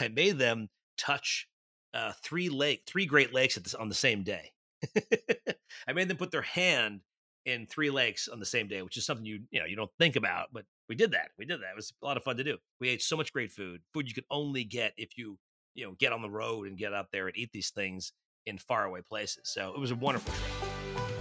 I made them touch uh, three lake, three Great Lakes the, on the same day. I made them put their hand in three lakes on the same day, which is something you you know you don't think about, but we did that. We did that. It was a lot of fun to do. We ate so much great food, food you could only get if you you know get on the road and get out there and eat these things in faraway places. So it was a wonderful trip.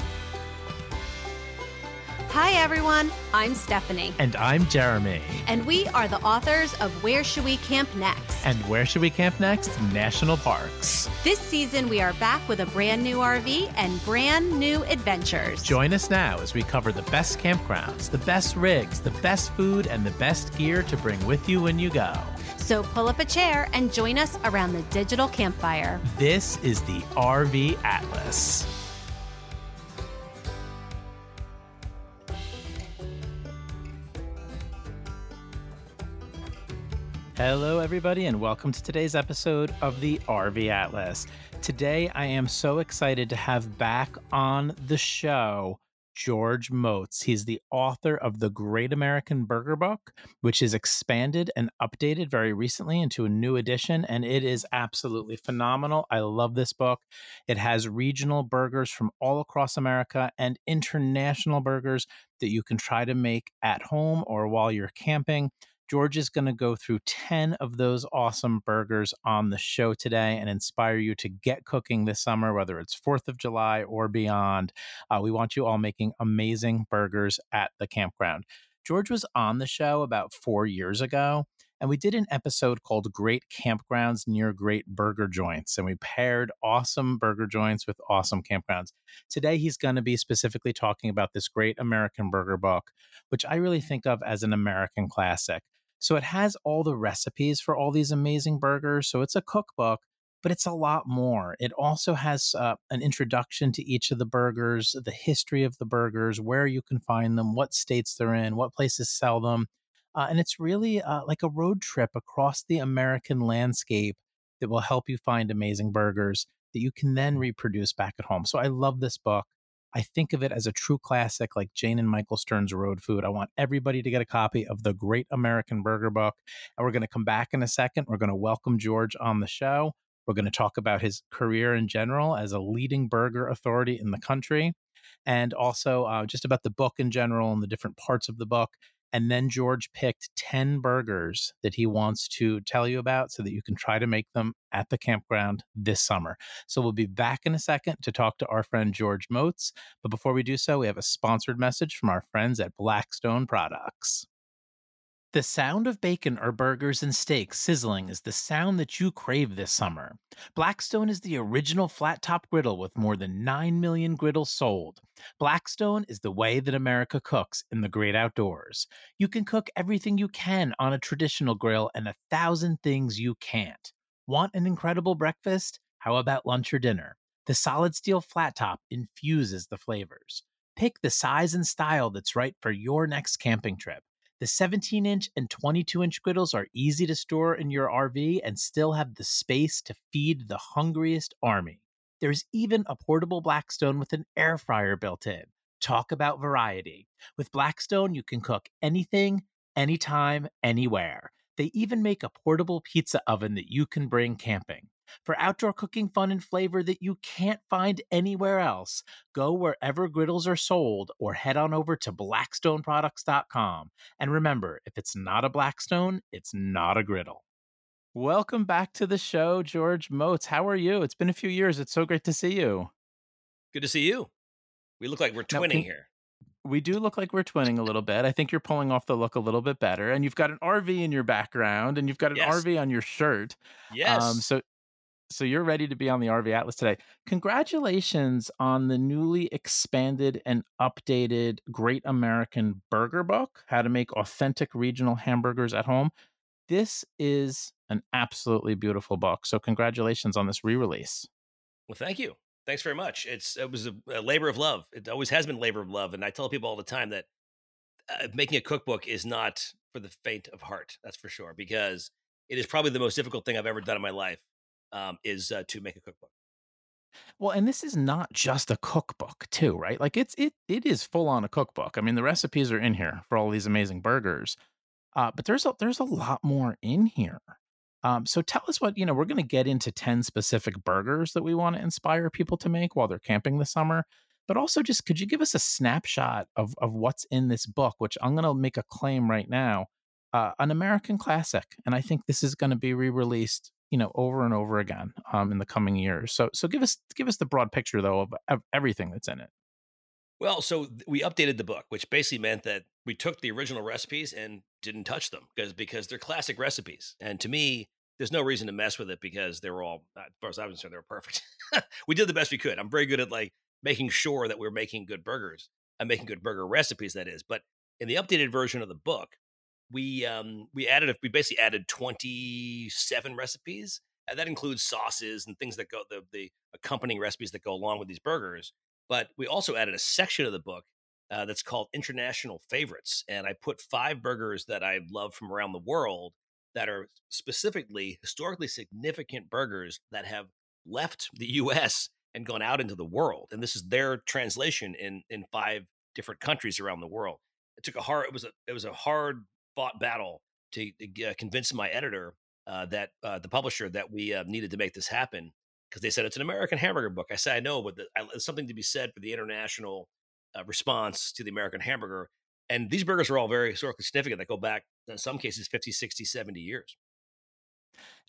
Hi, everyone. I'm Stephanie. And I'm Jeremy. And we are the authors of Where Should We Camp Next? And where should we camp next? National parks. This season, we are back with a brand new RV and brand new adventures. Join us now as we cover the best campgrounds, the best rigs, the best food, and the best gear to bring with you when you go. So pull up a chair and join us around the digital campfire. This is the RV Atlas. Hello, everybody, and welcome to today's episode of the RV Atlas. Today, I am so excited to have back on the show George Motz. He's the author of The Great American Burger Book, which is expanded and updated very recently into a new edition, and it is absolutely phenomenal. I love this book. It has regional burgers from all across America and international burgers that you can try to make at home or while you're camping. George is going to go through 10 of those awesome burgers on the show today and inspire you to get cooking this summer, whether it's 4th of July or beyond. Uh, we want you all making amazing burgers at the campground. George was on the show about four years ago, and we did an episode called Great Campgrounds Near Great Burger Joints, and we paired awesome burger joints with awesome campgrounds. Today, he's going to be specifically talking about this great American burger book, which I really think of as an American classic. So it has all the recipes for all these amazing burgers. So it's a cookbook, but it's a lot more. It also has uh, an introduction to each of the burgers, the history of the burgers, where you can find them, what states they're in, what places sell them. Uh, and it's really uh, like a road trip across the American landscape that will help you find amazing burgers that you can then reproduce back at home. So I love this book. I think of it as a true classic like Jane and Michael Stern's Road Food. I want everybody to get a copy of the Great American Burger Book. And we're going to come back in a second. We're going to welcome George on the show. We're going to talk about his career in general as a leading burger authority in the country, and also uh, just about the book in general and the different parts of the book. And then George picked 10 burgers that he wants to tell you about so that you can try to make them at the campground this summer. So we'll be back in a second to talk to our friend George Motz. But before we do so, we have a sponsored message from our friends at Blackstone Products. The sound of bacon or burgers and steaks sizzling is the sound that you crave this summer. Blackstone is the original flat top griddle with more than 9 million griddles sold. Blackstone is the way that America cooks in the great outdoors. You can cook everything you can on a traditional grill and a thousand things you can't. Want an incredible breakfast? How about lunch or dinner? The solid steel flat top infuses the flavors. Pick the size and style that's right for your next camping trip. The 17 inch and 22 inch griddles are easy to store in your RV and still have the space to feed the hungriest army. There's even a portable Blackstone with an air fryer built in. Talk about variety. With Blackstone, you can cook anything, anytime, anywhere. They even make a portable pizza oven that you can bring camping. For outdoor cooking fun and flavor that you can't find anywhere else, go wherever griddles are sold or head on over to blackstoneproducts.com. And remember, if it's not a Blackstone, it's not a griddle. Welcome back to the show, George Motz. How are you? It's been a few years. It's so great to see you. Good to see you. We look like we're twinning now, can, here. We do look like we're twinning a little bit. I think you're pulling off the look a little bit better. And you've got an RV in your background and you've got an yes. RV on your shirt. Yes. Um, so so you're ready to be on the RV Atlas today. Congratulations on the newly expanded and updated Great American Burger Book, How to Make Authentic Regional Hamburgers at Home. This is an absolutely beautiful book. So congratulations on this re-release. Well, thank you. Thanks very much. It's it was a, a labor of love. It always has been labor of love, and I tell people all the time that uh, making a cookbook is not for the faint of heart. That's for sure, because it is probably the most difficult thing I've ever done in my life um, is uh, to make a cookbook. Well, and this is not just a cookbook, too, right? Like it's it it is full on a cookbook. I mean, the recipes are in here for all these amazing burgers, uh, but there's a there's a lot more in here. Um, so tell us what, you know, we're going to get into 10 specific burgers that we want to inspire people to make while they're camping this summer. But also, just could you give us a snapshot of, of what's in this book, which I'm going to make a claim right now uh, an American classic. And I think this is going to be re released you know over and over again um, in the coming years so so give us give us the broad picture though of, of everything that's in it well, so we updated the book, which basically meant that we took the original recipes and didn't touch them because because they're classic recipes. And to me, there's no reason to mess with it because they were all, as far as I was concerned, they were perfect. we did the best we could. I'm very good at like making sure that we're making good burgers and making good burger recipes. That is, but in the updated version of the book, we um we added we basically added 27 recipes and that includes sauces and things that go the the accompanying recipes that go along with these burgers but we also added a section of the book uh, that's called International Favorites. And I put five burgers that I love from around the world that are specifically historically significant burgers that have left the US and gone out into the world. And this is their translation in, in five different countries around the world. It took a hard, it was a, it was a hard fought battle to, to uh, convince my editor uh, that uh, the publisher that we uh, needed to make this happen because they said it's an American hamburger book. I said I know, but there's something to be said for the international uh, response to the American hamburger. And these burgers are all very historically significant that go back, in some cases, 50, 60, 70 years.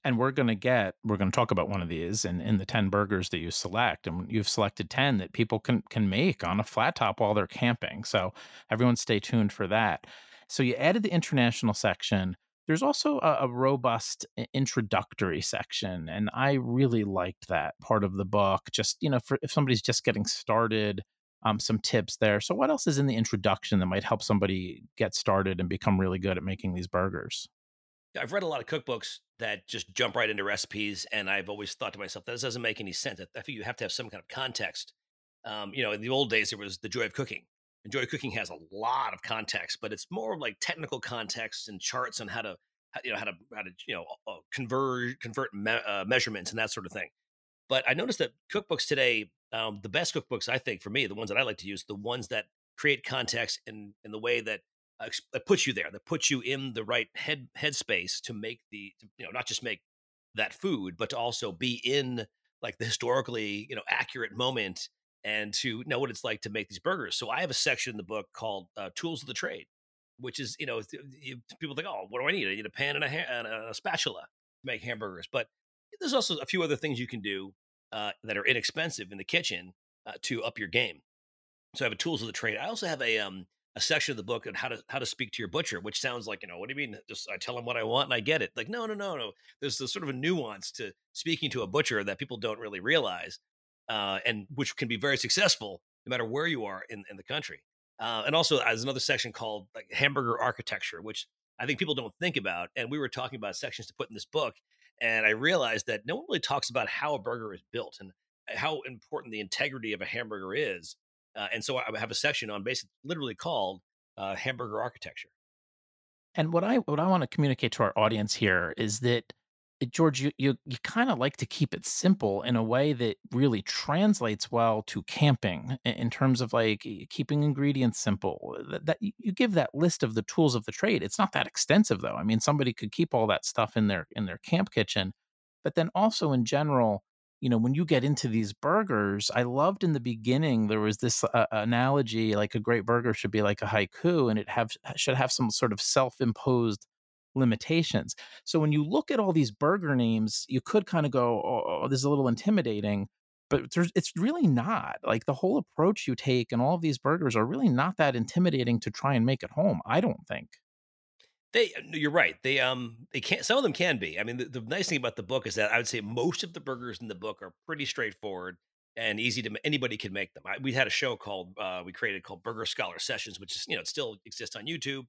And we're going to get, we're going to talk about one of these and in the 10 burgers that you select. And you've selected 10 that people can, can make on a flat top while they're camping. So everyone stay tuned for that. So you added the international section there's also a, a, robust introductory section, and I really liked that part of the book. Just you know, for if somebody's just getting started, um, some tips there. So, what else is in the introduction that might help somebody get started and become really good at making these burgers? I've read a lot of cookbooks that just jump right into recipes, and I've always thought to myself that doesn't make any sense. I think you have to have some kind of context. Um, you know, in the old days, there was the joy of cooking, Enjoy Cooking has a lot of context, but it's more like technical context and charts on how to, you know, how to, how to, you know, uh, convert, convert me- uh, measurements and that sort of thing. But I noticed that cookbooks today, um, the best cookbooks I think for me, the ones that I like to use, the ones that create context in in the way that uh, puts you there, that puts you in the right head headspace to make the, to, you know, not just make that food, but to also be in like the historically, you know, accurate moment and to know what it's like to make these burgers. So I have a section in the book called uh, "Tools of the Trade," which is you know people think, oh, what do I need? I need a pan and a, ha- and a spatula to make hamburgers. But there's also a few other things you can do uh, that are inexpensive in the kitchen uh, to up your game. So I have a tools of the trade. I also have a um, a section of the book on how to how to speak to your butcher, which sounds like you know what do you mean? Just I tell him what I want and I get it. Like no no no no. There's this sort of a nuance to speaking to a butcher that people don't really realize uh, and which can be very successful no matter where you are in, in the country. Uh, and also, there's another section called like hamburger architecture, which I think people don't think about. And we were talking about sections to put in this book, and I realized that no one really talks about how a burger is built and uh, how important the integrity of a hamburger is. Uh, and so I have a section on basically literally called uh, hamburger architecture. And what I what I want to communicate to our audience here is that George, you you, you kind of like to keep it simple in a way that really translates well to camping in terms of like keeping ingredients simple. That, that you give that list of the tools of the trade. It's not that extensive though. I mean, somebody could keep all that stuff in their in their camp kitchen, but then also in general, you know, when you get into these burgers, I loved in the beginning there was this uh, analogy like a great burger should be like a haiku, and it have should have some sort of self imposed limitations. So when you look at all these burger names, you could kind of go, oh, oh, this is a little intimidating, but it's really not. Like the whole approach you take and all of these burgers are really not that intimidating to try and make at home, I don't think. They, uh, you're right. They, um, they can't. Some of them can be. I mean, the, the nice thing about the book is that I would say most of the burgers in the book are pretty straightforward and easy to anybody can make them. I, we had a show called uh, we created called Burger Scholar Sessions, which is you know it still exists on YouTube.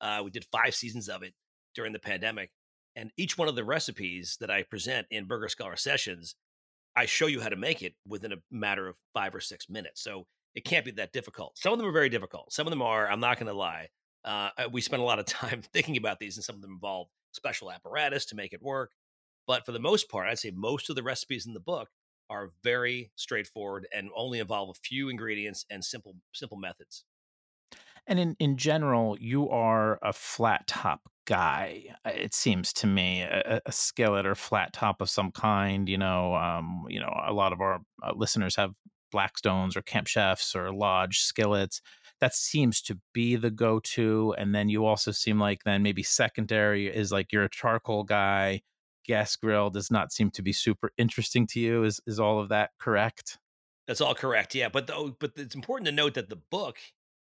Uh, we did five seasons of it, during the pandemic. And each one of the recipes that I present in Burger Scholar sessions, I show you how to make it within a matter of five or six minutes. So it can't be that difficult. Some of them are very difficult. Some of them are, I'm not going to lie. Uh, we spend a lot of time thinking about these, and some of them involve special apparatus to make it work. But for the most part, I'd say most of the recipes in the book are very straightforward and only involve a few ingredients and simple simple methods. And in, in general, you are a flat top guy. uh, It seems to me a, a skillet or flat top of some kind. You know, um, you know, a lot of our uh, listeners have Blackstones or Camp Chefs or Lodge skillets. That seems to be the go-to. And then you also seem like then maybe secondary is like you're a charcoal guy. Gas grill does not seem to be super interesting to you. Is is all of that correct? That's all correct. Yeah, but though, but it's important to note that the book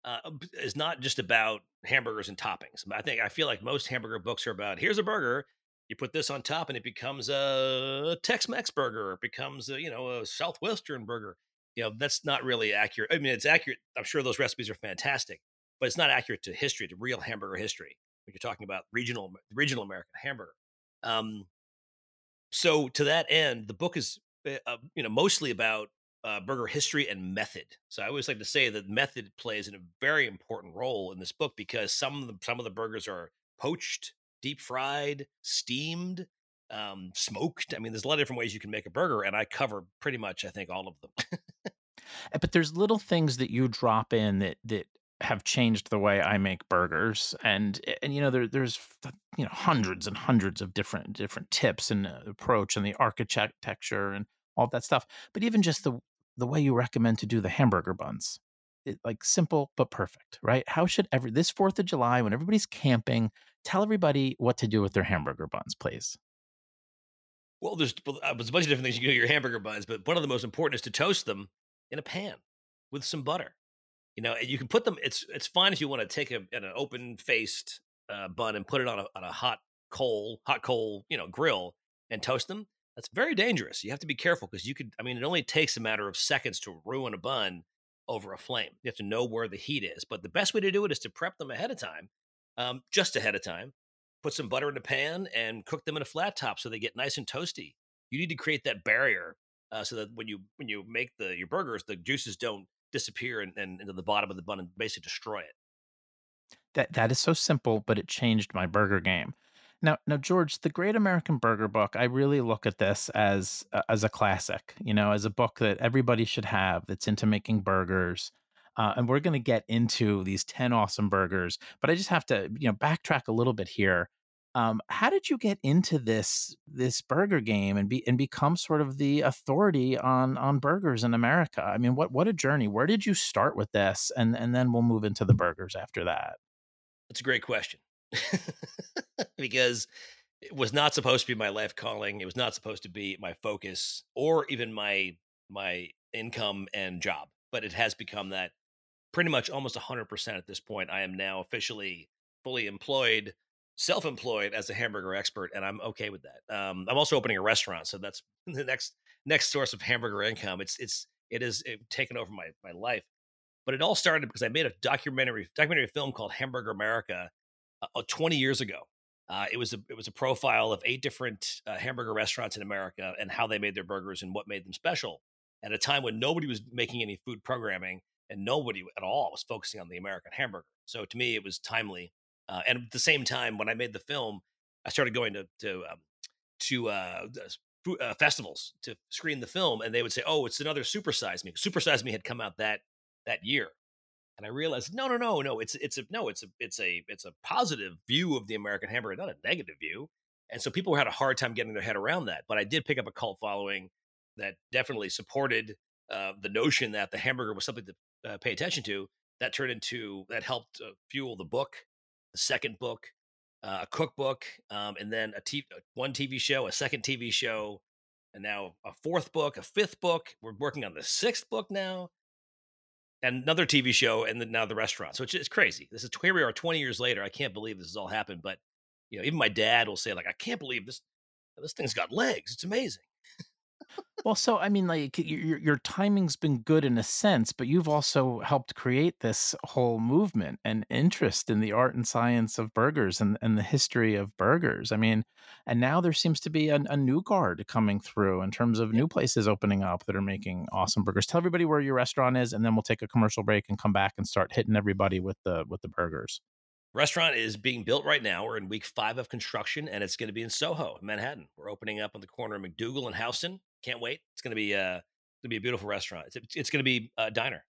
uh, is not just about hamburgers and toppings. I think I feel like most hamburger books are about here's a burger, you put this on top, and it becomes a Tex-Mex burger. It becomes a, you know a Southwestern burger. You know that's not really accurate. I mean, it's accurate. I'm sure those recipes are fantastic, but it's not accurate to history, to real hamburger history. When you're talking about regional regional American hamburger. Um, so to that end, the book is uh, uh, you know mostly about uh, burger history and method. So I always like to say that method plays a very important role in this book because some of the some of the burgers are poached, deep fried, steamed, um, smoked. I mean, there's a lot of different ways you can make a burger, and I cover pretty much I think all of them. Uh, But there's little things that you drop in that that have changed the way I make burgers, and eh, and you know there there's you know hundreds and hundreds of different different tips and uh, approach and the architecture and all that stuff. But even just the the way you recommend to do the hamburger buns, it, like simple but perfect, right? How should every this Fourth of July when everybody's camping, tell everybody what to do with their hamburger buns, please. well, there's, well, uh, there's a bunch of different things you can do with your hamburger buns, but one of the most important is to toast them in a pan with some butter. You know, you can put them. It's it's fine if you want to take a an open faced uh, bun and put it on a on a hot coal hot coal you know grill and toast them. That's very dangerous. You have to be careful because you could. I mean, it only takes a matter of seconds to ruin a bun over a flame. You have to know where the heat is. But the best way to do it is to prep them ahead of time, um, just ahead of time. Put some butter in a pan and cook them in a flat top so they get nice and toasty. You need to create that barrier uh, so that when you when you make the your burgers, the juices don't disappear and, and into the bottom of the bun and basically destroy it. That that is so simple, but it changed my burger game. Now, now, George, the Great American Burger Book, I really look at this as a- as a classic. You know, as a book that everybody should have that's into making burgers. Uh, and we're going to get into these ten awesome burgers, but I just have to, you know, backtrack a little bit here. Um, how did you get into this this burger game and be and become sort of the authority on on burgers in America? I mean, what what a journey! Where did you start with this, and and then we'll move into the burgers after that. That's a great question because it was not supposed to be my life calling. It was not supposed to be my focus or even my my income and job, but it has become that pretty much almost 100% at this point. I am now officially fully employed, self-employed as a hamburger expert and I'm okay with that. Um, I'm also opening a restaurant, so that's the next next source of hamburger income. It's it's it is it, taken over my my life. But it all started because I made a documentary documentary film called Hamburger America uh, uh, 20 years ago. Uh, it was a it was a profile of eight different uh, hamburger restaurants in America and how they made their burgers and what made them special. At a time when nobody was making any food programming and nobody at all was focusing on the American hamburger. So to me, it was timely. Uh, and at the same time, when I made the film, I started going to to um, to uh, uh, festivals to screen the film, and they would say, "Oh, it's another Super Size Me." Super Size Me had come out that that year, and I realized, no, no, no, no. It's it's a no. It's a it's a it's a positive view of the American hamburger, not a negative view. And so people had a hard time getting their head around that. But I did pick up a cult following that definitely supported uh, the notion that the hamburger was something to uh, pay attention to. That turned into that helped uh, fuel the book, the second book, uh, a cookbook, um, and then a t- one TV show, a second TV show, and now a fourth book, a fifth book. We're working on the sixth book now another TV show, and then now the restaurant. So it's, crazy. This is here we are, twenty years later. I can't believe this has all happened. But you know, even my dad will say, like, I can't believe this. This thing's got legs. It's amazing. Well, so I mean, like your your timing's been good in a sense, but you've also helped create this whole movement and interest in the art and science of burgers and, and the history of burgers. I mean, and now there seems to be a, a new guard coming through in terms of new places opening up that are making awesome burgers. Tell everybody where your restaurant is, and then we'll take a commercial break and come back and start hitting everybody with the with the burgers. Restaurant is being built right now. We're in week five of construction, and it's going to be in Soho, Manhattan. We're opening up on the corner of MacDougal and Houston. Can't wait. It's going to be uh, going to be a beautiful restaurant. It's, it's going to be a diner.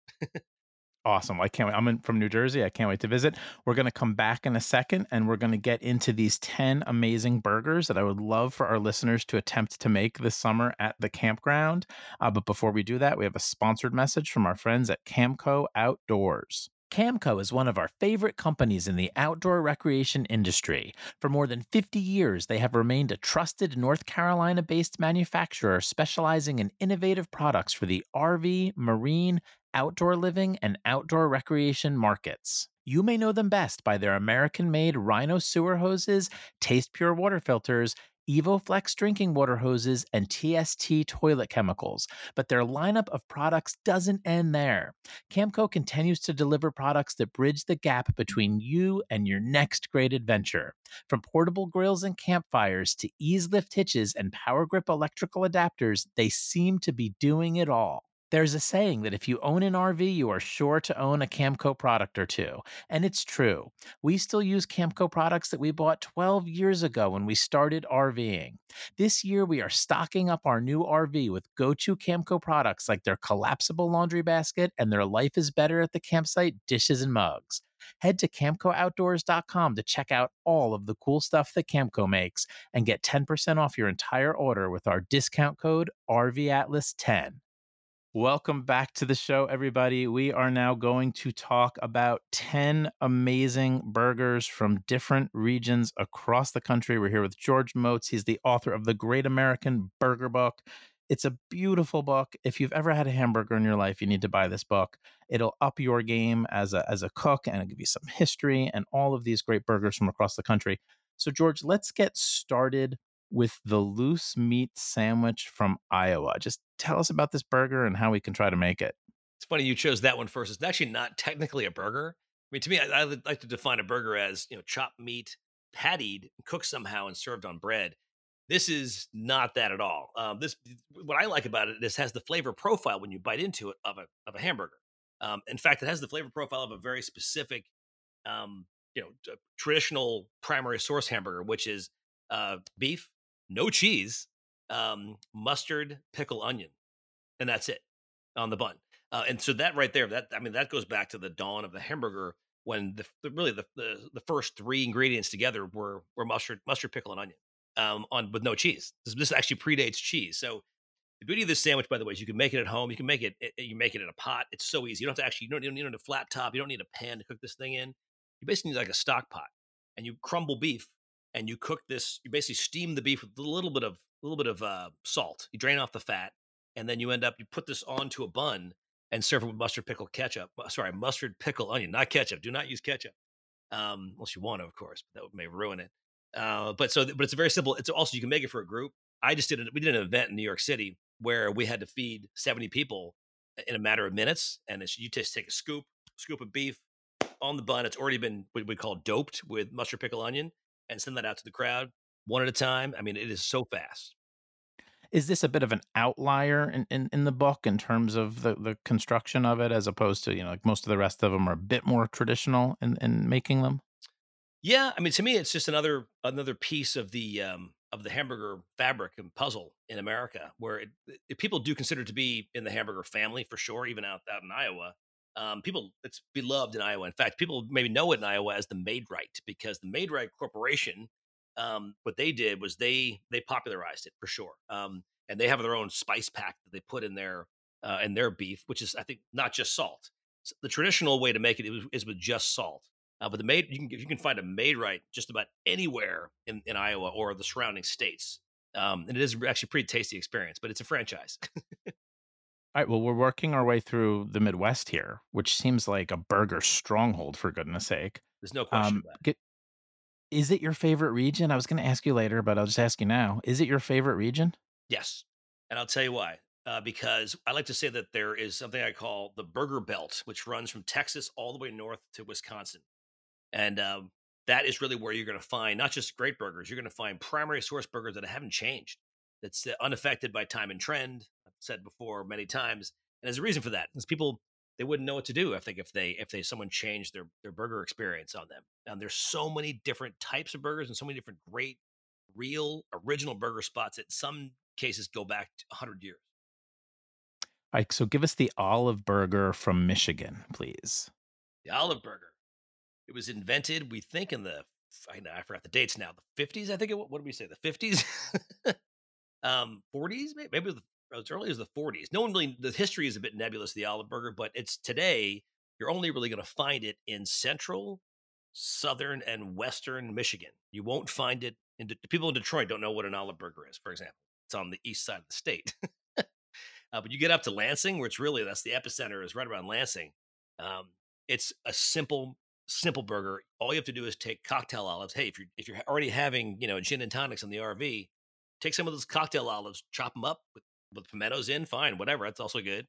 awesome. I can't wait. I'm in, from New Jersey. I can't wait to visit. We're going to come back in a second and we're going to get into these 10 amazing burgers that I would love for our listeners to attempt to make this summer at the campground. Uh, but before we do that, we have a sponsored message from our friends at Camco Outdoors. Camco is one of our favorite companies in the outdoor recreation industry. For more than 50 years, they have remained a trusted North Carolina based manufacturer specializing in innovative products for the RV, marine, outdoor living, and outdoor recreation markets. You may know them best by their American made Rhino sewer hoses, Taste Pure water filters, EvoFlex drinking water hoses, and TST toilet chemicals. But their lineup of products doesn't end there. Camco continues to deliver products that bridge the gap between you and your next great adventure. From portable grills and campfires to Eaz-Lift hitches and power grip electrical adapters, they seem to be doing it all. There's a saying that if you own an RV, you are sure to own a Camco product or two. And it's true. We still use Camco products that we bought 12 years ago when we started RVing. This year, we are stocking up our new RV with go to Camco products like their collapsible laundry basket and their Life is Better at the Campsite dishes and mugs. Head to CamcoOutdoors.com to check out all of the cool stuff that Camco makes and get 10% off your entire order with our discount code RVAtlas10. Welcome back to the show, everybody. We are now going to talk about 10 amazing burgers from different regions across the country. We're here with George Motz. He's the author of the Great American Burger Book. It's a beautiful book. If you've ever had a hamburger in your life, you need to buy this book. It'll up your game as a, as a cook and it'll give you some history and all of these great burgers from across the country. So, George, let's get started with the loose meat sandwich from Iowa. Just tell us about this burger and how we can try to make it. It's funny you chose that one first. It's actually not technically a burger. I mean, to me, I, I like to define a burger as you know chopped meat, pattied, cooked somehow, and served on bread. This is not that at all. Um, this what I like about it. This has the flavor profile when you bite into it of a of a hamburger. Um, in fact, it has the flavor profile of a very specific, um, you know, traditional primary source hamburger, which is uh, beef, no cheese, um, mustard, pickle, onion, and that's it on the bun. Uh, and so that right there, that I mean, that goes back to the dawn of the hamburger when the, the really the, the, the first three ingredients together were were mustard, mustard, pickle, and onion, um, on with no cheese. This, this actually predates cheese. So the beauty of this sandwich, by the way, is you can make it at home. You can make it. You make it in a pot. It's so easy. You don't have to actually. You don't, you don't need a flat top. You don't need a pan to cook this thing in. You basically need like a stock pot, and you crumble beef and you cook this. You basically steam the beef with a little bit of a little bit of uh, salt. You drain off the fat, and then you end up you put this onto a bun and serve it with mustard pickle ketchup. Sorry, mustard pickle onion, not ketchup. Do not use ketchup, um, unless you want to, of course. But that may ruin it. Uh, but so, but it's a very simple. It's also you can make it for a group. I just did it. We did an event in New York City where we had to feed seventy people in a matter of minutes, and it's, you just take a scoop, scoop of beef on the bun. It's already been what we call doped with mustard pickle onion, and send that out to the crowd one at a time. I mean, it is so fast. Is this a bit of an outlier in, in, in the book in terms of the, the construction of it, as opposed to, you know, like most of the rest of them are a bit more traditional in, in making them? Yeah, I mean, to me, it's just another another piece of the um, of the hamburger fabric and puzzle in America, where it, it, people do consider to be in the hamburger family for sure, even out out in Iowa. Um, people, it's beloved in Iowa. In fact, people maybe know it in Iowa as the Maid-Rite because the Maid-Rite Corporation um, what they did was they they popularized it for sure. Um, and they have their own spice pack that they put in their uh, in their beef, which is I think not just salt. So the traditional way to make it is, is with just salt. Uh, but the made you can you can find a Maid-Rite just about anywhere in, in Iowa or the surrounding states. Um, and it is actually a pretty tasty experience, but it's a franchise. All right. Well, we're working our way through the Midwest here, which seems like a burger stronghold, for goodness sake. There's no question um, about it. Get, is it your favorite region? I was going to ask you later, but I'll just ask you now. Is it your favorite region? Yes. And I'll tell you why. Uh, because I like to say that there is something I call the Burger Belt, which runs from Texas all the way north to Wisconsin. And um, that is really where you're going to find not just great burgers, you're going to find primary source burgers that haven't changed, that's uh, unaffected by time and trend. I've said before many times. And there's a reason for that. People they wouldn't know what to do. I think if they if they someone changed their their burger experience on them. And there's so many different types of burgers and so many different great, real, original burger spots that some cases go back 100 years. All right, so give us the olive burger from Michigan, please. The olive burger. It was invented, we think, in the I know I forgot the dates now. The fifties, I think. It, what did we say? The fifties, um, forties, maybe. Maybe it was as early as the forties. No one really. The history is a bit nebulous. The olive burger, but it's today. You're only really going to find it in central, southern, and western Michigan. You won't find it in. People in Detroit don't know what an olive burger is. For example, it's on the east side of the state. uh, but you get up to Lansing, where it's really that's the epicenter is right around Lansing. Um, it's a simple simple burger. All you have to do is take cocktail olives. Hey, if you're if you're already having you know gin and tonics in the RV, take some of those cocktail olives, chop them up with, with pimentos in, fine, whatever. That's also good.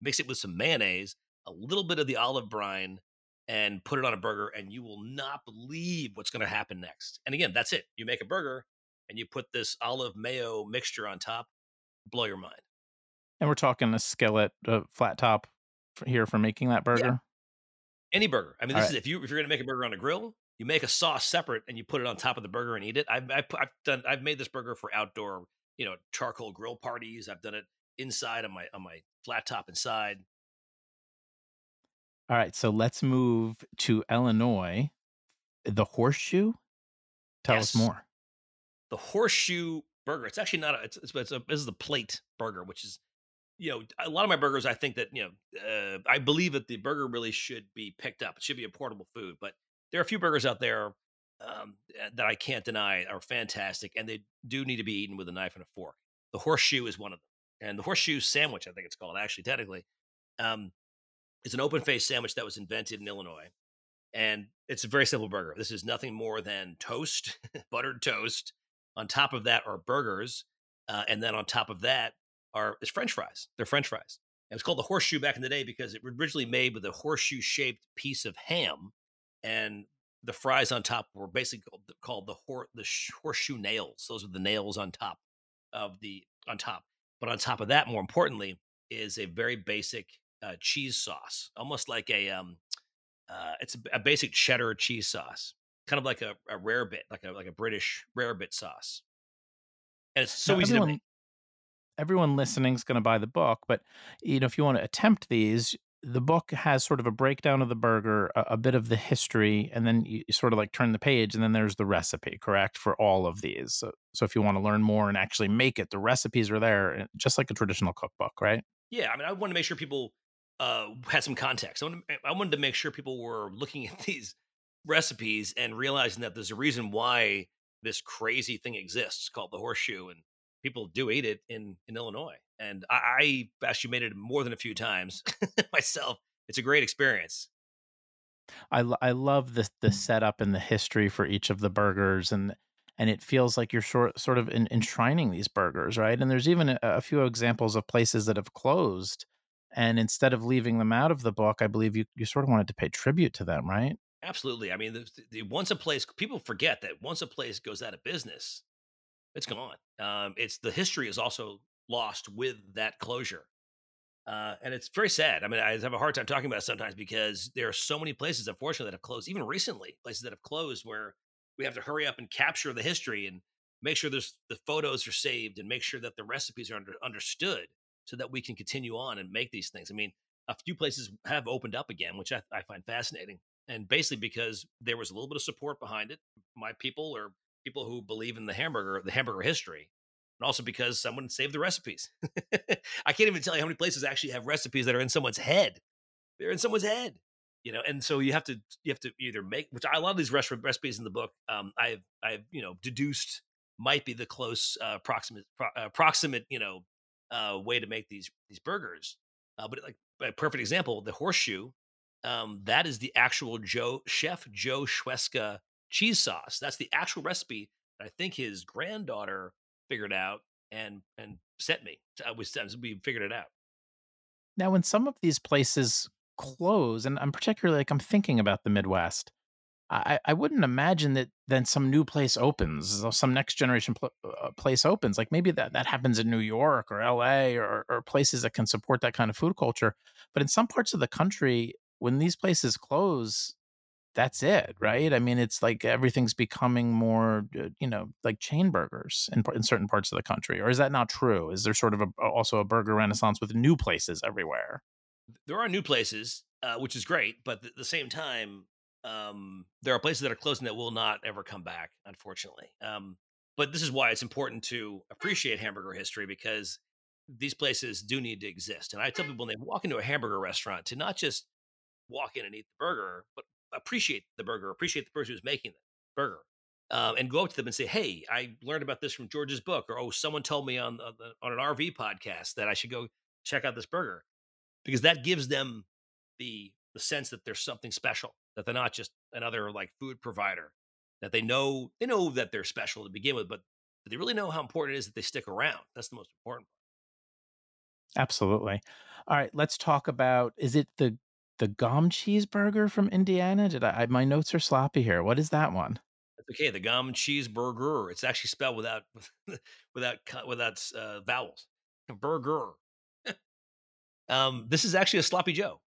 Mix it with some mayonnaise, a little bit of the olive brine, and put it on a burger, and you will not believe what's going to happen next. And again, that's it. You make a burger, and you put this olive mayo mixture on top. Blow your mind. And we're talking a skillet, a flat top here for making that burger. Yeah. Any burger. I mean, this All is if you if you're going to make a burger on a grill, you make a sauce separate and you put it on top of the burger and eat it. I've I've, I've done I've made this burger for outdoor, you know, charcoal grill parties. I've done it inside on my on my flat top inside. All right, so let's move to Illinois. The horseshoe. Tell yes. us more. The horseshoe burger. It's actually not a. It's, it's, it's a. This is the plate burger, which is you know, a lot of my burgers, I think that, you know, uh, I believe that the burger really should be picked up. It should be a portable food. But there are a few burgers out there um, eh, that I can't deny are fantastic, and they do need to be eaten with a knife and a fork. The horseshoe is one of them. And the horseshoe sandwich, I think it's called, actually, technically, um, is an open faced sandwich that was invented in Illinois. And it's a very simple burger. This is nothing more than toast, buttered toast. On top of that are burgers. Uh, and then on top of that are is French fries. They're French fries. And it's called the horseshoe back in the day because it was originally made with a horseshoe shaped piece of ham, and the fries on top were basically called, called the hor- the horseshoe nails. Those are the nails on top of the on top. But on top of that, more importantly, is a very basic uh, cheese sauce, almost like a um, uh, it's a, a, basic cheddar cheese sauce, kind of like a, a Rarebit, like a like a British Rarebit sauce. And it's so now, easy everyone, to make everyone listening is going to buy the book, but you know, if you want to attempt these, the book has sort of a breakdown of the burger, a, a, bit of the history, and then you sort of like turn the page, and then there's the recipe, correct, for all of these. So, so if you want to learn more and actually make it, the recipes are there, just like a traditional cookbook, right? Yeah, I mean, I wanted to make sure people uh, had some context. I, wanted, I wanted to make sure people were looking at these recipes and realizing that there's a reason why this crazy thing exists called the horseshoe, and people do eat it in in Illinois, and I, I actually made it more than a few times myself. It's a great experience. I I love the the setup and the history for each of the burgers, and and it feels like you're sort sort of in, enshrining these burgers, right? And there's even a, a few examples of places that have closed, and instead of leaving them out of the book, I believe you you sort of wanted to pay tribute to them, right? Absolutely. I mean, the, the, once a place, people forget that once a place goes out of business, it's gone. Um, it's the history is also lost with that closure. Uh, and it's very sad. I mean, I have a hard time talking about it sometimes because there are so many places, unfortunately, that have closed, even recently, places that have closed where we have to hurry up and capture the history and make sure there's the photos are saved and make sure that the recipes are under, understood so that we can continue on and make these things. I mean, a few places have opened up again, which I, I find fascinating. And basically because there was a little bit of support behind it. My people or people who believe in the hamburger, the hamburger history, and also because someone saved the recipes. I can't even tell you how many places actually have recipes that are in someone's head. They're in someone's head, you know. And so you have to you have to either make which I love these restaurant recipes in the book. Um, I've I've you know deduced might be the close uh, proximate pro, uh, proximate you know uh, way to make these these burgers. Uh, but like a perfect example, the horseshoe. Um, that is the actual Joe chef Joe Schweska cheese sauce. That's the actual recipe that I think his granddaughter figured out and and sent me. Was we figured it out. Now, when some of these places close, and I'm particularly like I'm thinking about the Midwest, I, I wouldn't imagine that then some new place opens, some next generation pl- uh, place opens. Like maybe that, that happens in New York or LA or, or places that can support that kind of food culture. But in some parts of the country, when these places close, that's it, right? I mean, it's like everything's becoming more, uh, you know, like chain burgers in, in certain parts of the country. Or is that not true? Is there sort of a, also a burger renaissance with new places everywhere? There are new places, uh, which is great, but at the same time, um, there are places that are closing that will not ever come back, unfortunately. Um, but this is why it's important to appreciate hamburger history because these places do need to exist. And I tell people when they walk into a hamburger restaurant to not just walk in and eat the burger, but appreciate the burger, appreciate the person who's making the burger, um, and go up to them and say, "Hey, I learned about this from George's book," or "Oh, someone told me on on, on an RV podcast that I should go check out this burger," because that gives them the the sense that there's something special, that they're not just another like food provider, that they know they know that they're special to begin with, but they really know how important it is that they stick around. That's the most important. Absolutely. All right, let's talk about is it the the gum cheeseburger from Indiana? Did I, I my notes are sloppy here. What is that one? Okay. The gum cheeseburger. It's actually spelled without without without uh, vowels. Burger. um, this is actually a sloppy Joe.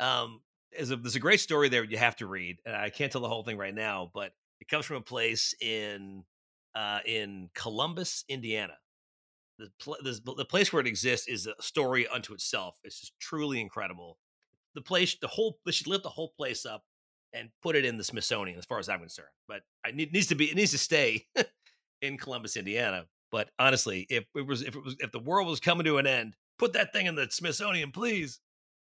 Um, there's a, there's a great story there you have to read, and I can't tell the whole thing right now, but it comes from a place in uh, in Columbus, Indiana. The, pl- the place where it exists is a story unto itself. It's just truly incredible the place, the whole, they should lift the whole place up and put it in the Smithsonian, as far as I'm concerned. But it needs to be, it needs to stay in Columbus, Indiana. But honestly, if it was, if it was, if the world was coming to an end, put that thing in the Smithsonian, please.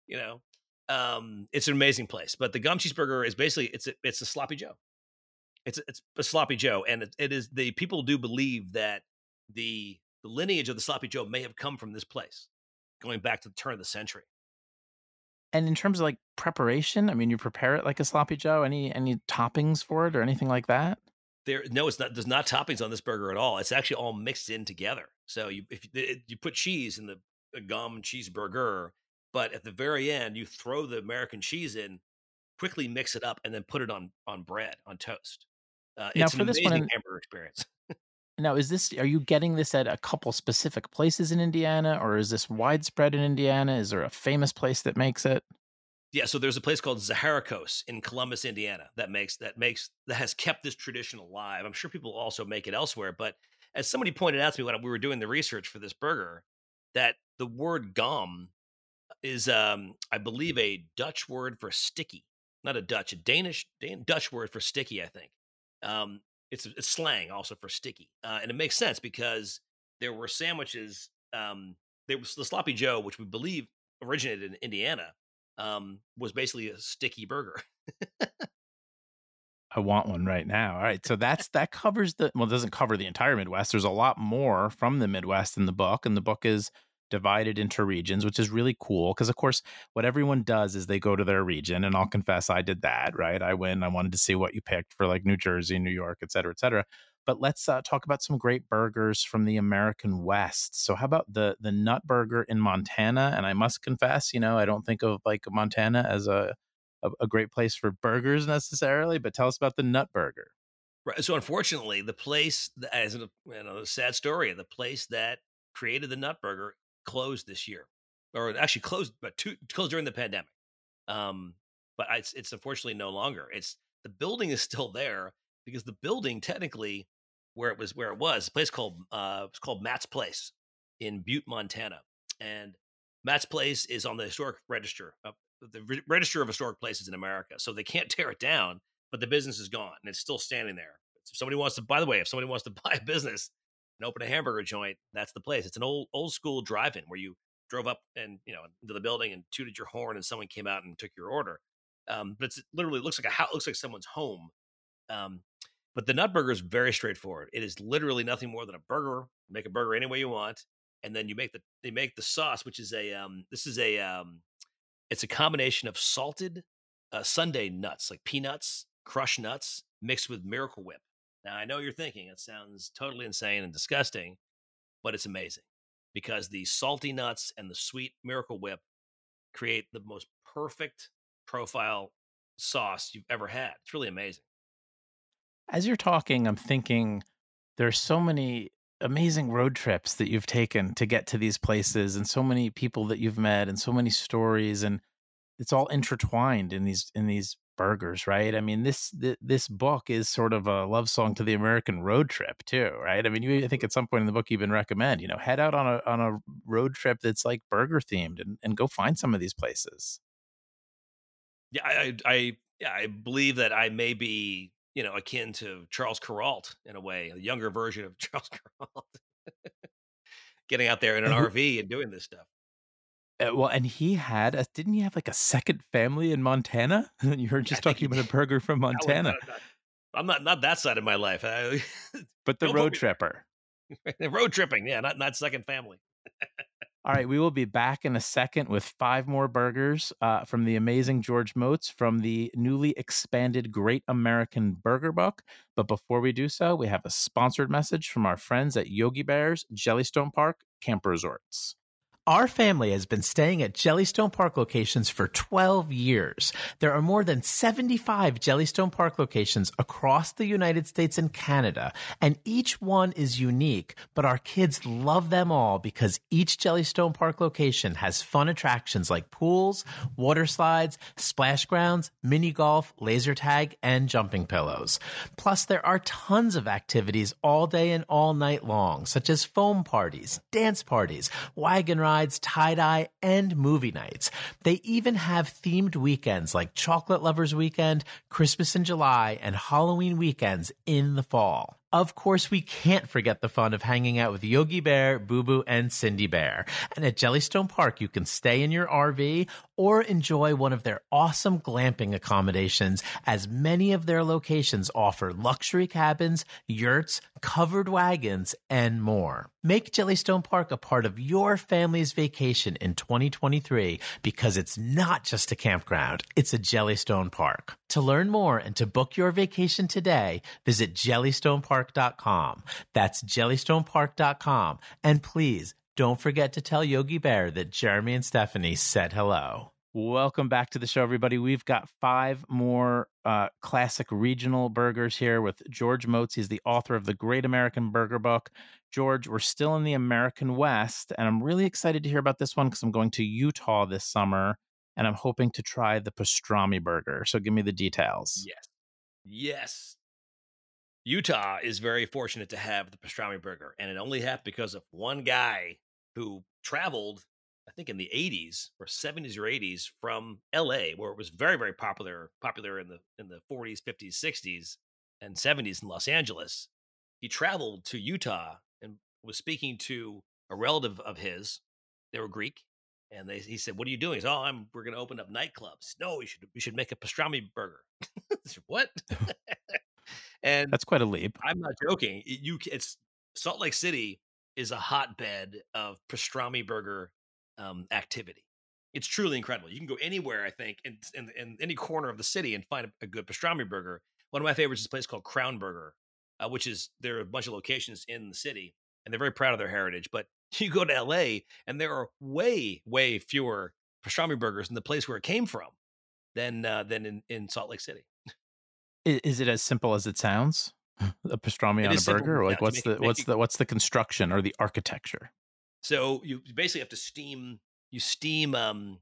You know, um, it's an amazing place. But the gum cheeseburger is basically it's a, it's a sloppy Joe. It's a, it's a sloppy Joe, and it, it is the people do believe that the the lineage of the sloppy Joe may have come from this place, going back to the turn of the century. And in terms of like preparation, I mean, you prepare it like a sloppy joe. Any any toppings for it or anything like that? There, no, it's not. There's not toppings on this burger at all. It's actually all mixed in together. So you if you, you put cheese in the, the gum cheeseburger, but at the very end you throw the American cheese in, quickly mix it up, and then put it on on bread on toast. Uh, now, it's for an this amazing one, hamburger experience. Now, is this are you getting this at a couple specific places in Indiana, or is this widespread in Indiana? Is there a famous place that makes it? Yeah, so there's a place called Zaharakos in Columbus, Indiana, that makes that makes that has kept this tradition alive. I'm sure people also make it elsewhere, but as somebody pointed out to me when we were doing the research for this burger, that the word gum is, um, I believe, a Dutch word for sticky, not a Dutch, a Danish, Dan, Dutch word for sticky, I think. Um, it's, it's slang also for sticky, uh, and it makes sense because there were sandwiches. Um, there was the sloppy Joe, which we believe originated in Indiana, um, was basically a sticky burger. I want one right now. All right. So that's that covers the well, it doesn't cover the entire Midwest. There's a lot more from the Midwest in the book, and the book is divided into regions, which is really cool. Because, of course, what everyone does is they go to their region. And I'll confess, I did that, right? I went, I wanted to see what you picked for like New Jersey, New York, et cetera, et cetera. But let's uh, talk about some great burgers from the American West. So, how about the the Nut Burger in Montana? And I must confess, you know, I don't think of like Montana as a a, a great place for burgers necessarily. But tell us about the Nut Burger. Right. So, unfortunately, the place, as a, you know, a sad story, the place that created the Nut Burger closed this year, or actually closed, but two, closed during the pandemic. Um, but it's it's unfortunately no longer. It's the building is still there because the building technically where it was where it was a place called uh it's called Matt's Place in Butte, Montana, and Matt's Place is on the historic register the Re- register of historic places in America. So they can't tear it down, but the business is gone and it's still standing there. If somebody wants to, by the way, if somebody wants to buy a business, and open a hamburger joint, that's the place. It's an old old school drive-in where you drove up and you know into the building and tooted your horn, and someone came out and took your order. Um, but it's literally it looks like a house, looks like someone's home. Um, but the nut burger is very straightforward. It is literally nothing more than a burger. Make a burger any way you want, and then you make the they make the sauce, which is a um, this is a um, it's a combination of salted uh, sundae nuts like peanuts, crushed nuts mixed with Miracle Whip. Now, I know you're thinking it sounds totally insane and disgusting, but it's amazing because the salty nuts and the sweet Miracle Whip create the most perfect profile sauce you've ever had. It's really amazing. As you're talking, I'm thinking there's so many amazing road trips that you've taken to get to these places and so many people that you've met and so many stories and it's all intertwined in these in these burgers, right? I mean, this th- this book is sort of a love song to the American road trip too, right? I mean, you I think at some point in the book you even recommend, you know, head out on a on a road trip that's like burger themed and, and go find some of these places. Yeah, I, I yeah, I believe that I may be, you know, akin to Charles Kuralt in a way, a younger version of Charles Kuralt. Getting out there in an RV and doing this stuff. Uh, well, and he had a didn't he have like a second family in Montana? you were just talking about a burger from Montana. Not, I'm not not that side of my life. I, but the road tripper. road tripping, yeah, not not second family. All right, we will be back in a second with five more burgers uh, from the amazing George Motz from the newly expanded Great American Burger Book. But before we do so, we have a sponsored message from our friends at Yogi Bear's Jellystone Park Camp Resorts. Our family has been staying at Jellystone Park locations for 12 years. There are more than 75 Jellystone Park locations across the United States and Canada, and each one is unique, but our kids love them all because each Jellystone Park location has fun attractions like pools, water slides, splash grounds, mini golf, laser tag, and jumping pillows. Plus, there are tons of activities all day and all night long, such as foam parties, dance parties, wagon rides, tie dye, and movie nights. They even have themed weekends like Chocolate Lovers Weekend, Christmas in July, and Halloween weekends in the fall. Of course, we can't forget the fun of hanging out with Yogi Bear, Boo Boo, and Cindy Bear. And at Jellystone Park, you can stay in your RV or enjoy one of their awesome glamping accommodations, as many of their locations offer luxury cabins, yurts, covered wagons, and more. Make Jellystone Park a part of your family's vacation in 2023 because it's not just a campground, it's a Jellystone Park. To learn more and to book your vacation today, visit jellystonepark.com. That's jellystonepark.com. And please don't forget to tell Yogi Bear that Jeremy and Stephanie said hello. Welcome back to the show, everybody. We've got five more uh, classic regional burgers here with George Motz. He's the author of the Great American Burger Book. George, we're still in the American West, and I'm really excited to hear about this one because I'm going to Utah this summer and I'm hoping to try the pastrami burger. So give me the details. Yes. Yes. Utah is very fortunate to have the pastrami burger, and it only happened because of one guy who traveled, I think in the 80s or 70s or 80s from LA, where it was very, very popular, popular in the in the 40s, 50s, 60s, and 70s in Los Angeles. He traveled to Utah and was speaking to a relative of his. They were Greek, and they, he said, "What are you doing?" He said, "Oh, I'm. We're going to open up nightclubs. No, we should. We should make a pastrami burger." said, what? and that's quite a leap. I'm not joking. You, it's Salt Lake City is a hotbed of pastrami burger um, activity. It's truly incredible. You can go anywhere, I think, in, in, in any corner of the city and find a, a, good pastrami burger. One of my favorites is a place called Crown Burger, uh, which is there are a bunch of locations in the city, and they're very proud of their heritage. But you go to LA and there are way, way fewer pastrami burgers in the place where it came from than uh, than in, in Salt Lake City. Is it as simple as it sounds? A pastrami it on a burger, like what's the what's it, the what's the construction or the architecture? So you basically have to steam you steam um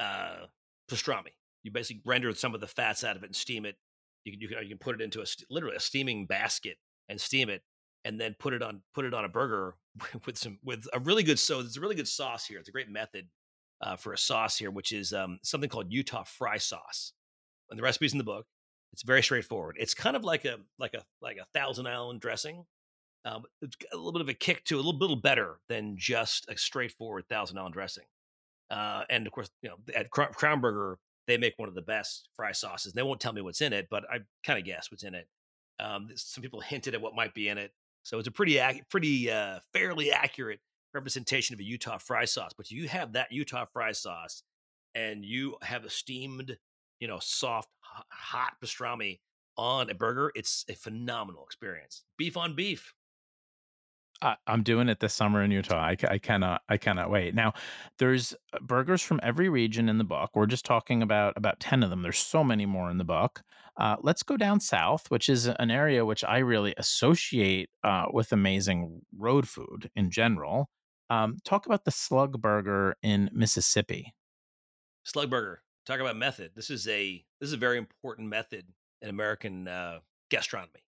uh pastrami. You basically render some of the fats out of it and steam it. You can you can, you can put it into a literally a steaming basket and steam it and then put it on put it on a burger with some with a really good so it's a really good sauce here. It's a great method uh, for a sauce here, which is um, something called Utah fry sauce. And the recipe's in the book. It's very straightforward. It's kind of like a like a like a Thousand Island dressing. Um, it's a little bit of a kick to a little bit better than just a straightforward Thousand Island dressing. Uh, and of course, you know, at Crown Burger, they make one of the best fry sauces. They won't tell me what's in it, but I kind of guess what's in it. Um, some people hinted at what might be in it. So it's a pretty, pretty uh, fairly accurate representation of a Utah fry sauce. But you have that Utah fry sauce, and you have a steamed, you know, soft, hot pastrami on a burger. It's a phenomenal experience. Beef on beef. I, am doing it this summer in Utah. I, I, cannot, I cannot wait. Now, there's uh, burgers from every region in the book. We're just talking about about ten of them. There's so many more in the book. Uh, let's go down south, which is an area which I really associate uh, with amazing road food in general. Um, talk about the Slug Burger in Mississippi. Slug Burger. Talk about method. This is a this is a very important method in American uh, gastronomy.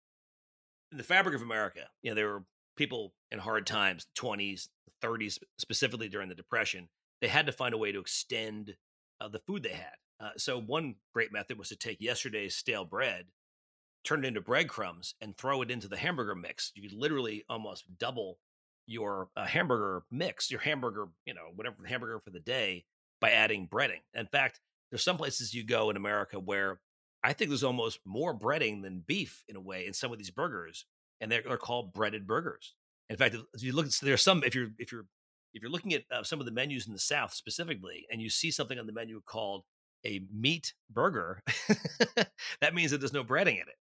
In the fabric of America, you know, there were people in hard times, the 20s, the 30s, specifically during the Depression. They had to find a way to extend uh, the food they had. Uh, so one great method was to take yesterday's stale bread, turn it into breadcrumbs, and throw it into the hamburger mix. You could literally almost double your uh, hamburger mix, your hamburger, you know, whatever hamburger for the day by adding breading. In fact, there's some places you go in America where I think there's almost more breading than beef in a way in some of these burgers, and they're, they're called breaded burgers. In fact, if you look, there's some if you're if you're if you're looking at uh, some of the menus in the South specifically, and you see something on the menu called a meat burger, that means that there's no breading in it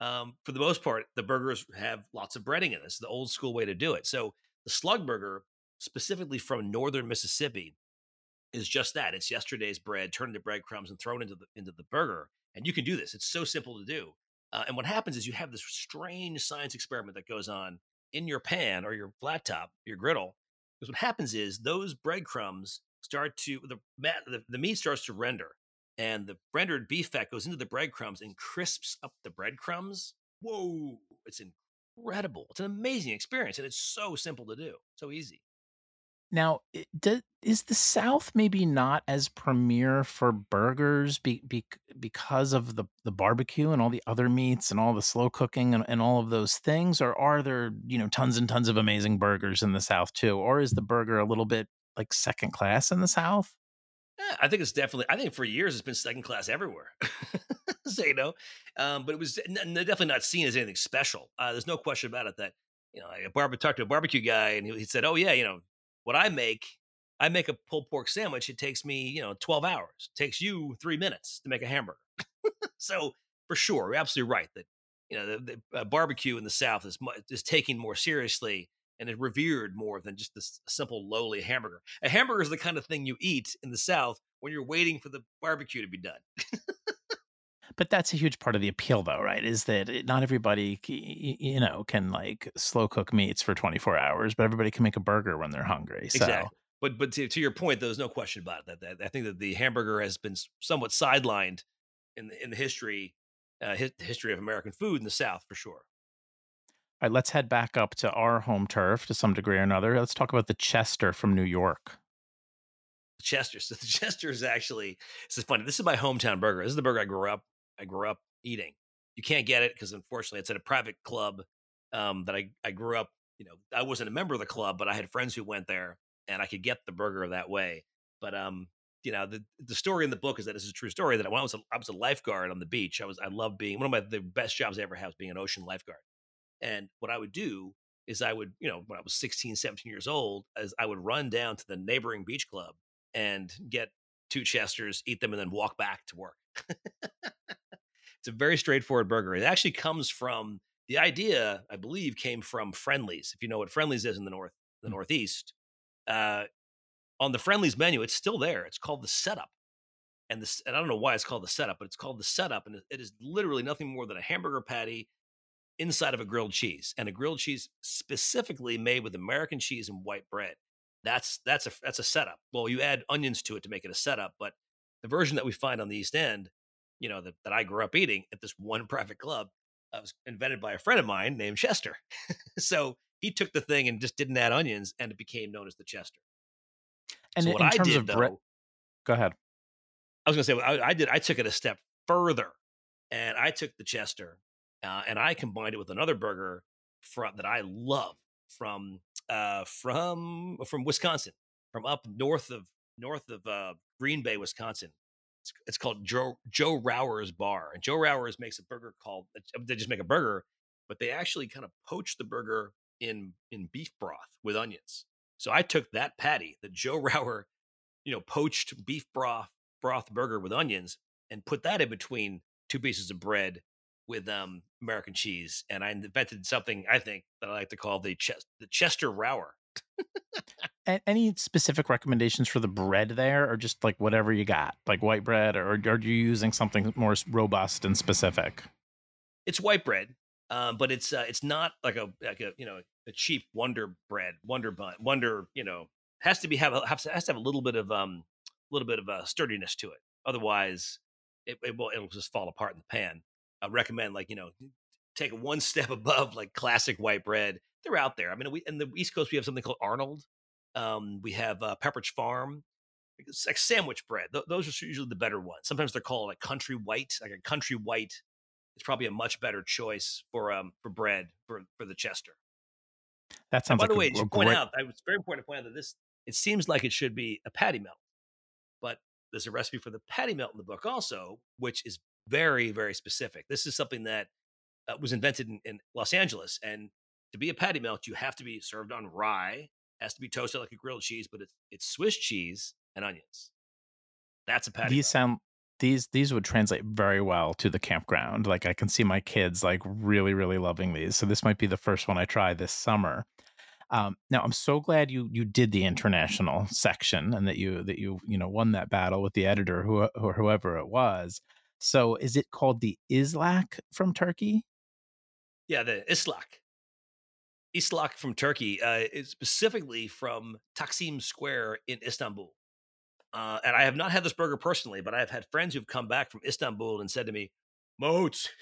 um, for the most part, the burgers have lots of breading in this. The old school way to do it. So the slug burger, specifically from northern Mississippi, is just that. It's yesterday's bread turned into breadcrumbs and thrown into the into the burger. And you can do this. It's so simple to do. Uh, and what happens is you have this strange science experiment that goes on in your pan or your flat top, your griddle. Because what happens is those breadcrumbs start to the, the the meat starts to render and the rendered beef fat goes into the breadcrumbs and crisps up the breadcrumbs. Whoa, it's incredible. It's an amazing experience, and it's so simple to do, so easy. Now, is the South maybe not as premier for burgers be, be, because of the, the barbecue and all the other meats and all the slow cooking and, and all of those things? Or are there, you know, tons and tons of amazing burgers in the South too? Or is the burger a little bit like second class in the South? Yeah, I think it's definitely. I think for years it's been second class everywhere. so you know, um, but it was n- definitely not seen as anything special. Uh, there's no question about it that you know, I barbe- talked to a barbecue guy and he said, "Oh yeah, you know, what I make, I make a pulled pork sandwich. It takes me you know 12 hours. It takes you three minutes to make a hamburger. so for sure, you're absolutely right that you know the, the uh, barbecue in the South is is taking more seriously and is revered more than just this simple lowly hamburger. A hamburger is the kind of thing you eat in the South when you're waiting for the barbecue to be done. but that's a huge part of the appeal though right is that not everybody you know can like slow cook meats for 24 hours but everybody can make a burger when they're hungry so. exactly but but to, to your point though, there's no question about it, that, that i think that the hamburger has been somewhat sidelined in the, in the history uh, history of american food in the south for sure all right, let's head back up to our home turf to some degree or another. Let's talk about the Chester from New York. Chester. So the Chester is actually this is funny. This is my hometown burger. This is the burger I grew up I grew up eating. You can't get it because unfortunately it's at a private club um, that I I grew up. You know, I wasn't a member of the club, but I had friends who went there, and I could get the burger that way. But um, you know, the the story in the book is that this is a true story. That when I was a, I was a lifeguard on the beach, I was I loved being one of my the best jobs I ever had was being an ocean lifeguard. And what I would do is I would, you know, when I was 16, 17 years old, as I would run down to the neighboring beach club and get two Chesters, eat them, and then walk back to work. it's a very straightforward burger. It actually comes from the idea, I believe, came from Friendly's. If you know what Friendly's is in the north, the mm-hmm. Northeast, uh, on the Friendly's menu, it's still there. It's called the setup. And this, and I don't know why it's called the setup, but it's called the setup, and it is literally nothing more than a hamburger patty inside of a grilled cheese and a grilled cheese specifically made with American cheese and white bread. That's that's a that's a setup. Well, you add onions to it to make it a setup, but the version that we find on the East End, you know, that, that I grew up eating at this one private club, uh, was invented by a friend of mine named Chester. so he took the thing and just didn't add onions, and it became known as the Chester. And so in, what in I did, though, bre- go ahead. I was going to say, I, I did. I took it a step further, and I took the Chester uh, and I combined it with another burger from that I love from uh, from from Wisconsin, from up north of north of uh, Green Bay, Wisconsin. It's, it's, called Joe Joe Rouer's Bar, and Joe Rouer's makes a burger called. They just make a burger, but they actually kind of poach the burger in in beef broth with onions. So I took that patty, the Joe Rouer, you know, poached beef broth broth burger with onions, and put that in between two pieces of bread with um, American cheese, and I invented something I think that I like to call the the Chester Rouer. Any specific recommendations for the bread there, or just like whatever you got, like white bread, or, are you using something more robust and specific? It's white bread, um, but it's uh, it's not like a like a you know a cheap Wonder bread, Wonder bun, Wonder you know has to be have a, has to have a little bit of um a little bit of a uh, sturdiness to it. Otherwise, it, it will it'll just fall apart in the pan. I recommend like you know take one step above like classic white bread. They're out there. I mean, we in the East Coast we have something called Arnold. Um, we have uh, Pepperidge Farm. It's like sandwich bread. Th- those are usually the better ones. Sometimes they're called like country white. Like a country white is probably a much better choice for um for bread for for the Chester. That sounds by like the way, a, a point great. out, I was very important to point out that this it seems like it should be a patty melt, but there's a recipe for the patty melt in the book also, which is very very specific. This is something that uh, was invented in, in Los Angeles, and to be a patty melt, you have to be served on rye, has to be toasted like a grilled cheese, but it's it's Swiss cheese and onions. That's a patty. These melt. sound these these would translate very well to the campground. Like I can see my kids like really really loving these. So this might be the first one I try this summer. Um, now I'm so glad you you did the international section and that you that you you know won that battle with the editor who or whoever it was. So is it called the Islak from Turkey? Yeah, the Islak. Islak from Turkey uh, specifically from Taksim Square in Istanbul. Uh, and I have not had this burger personally, but I've had friends who've come back from Istanbul and said to me, Motz.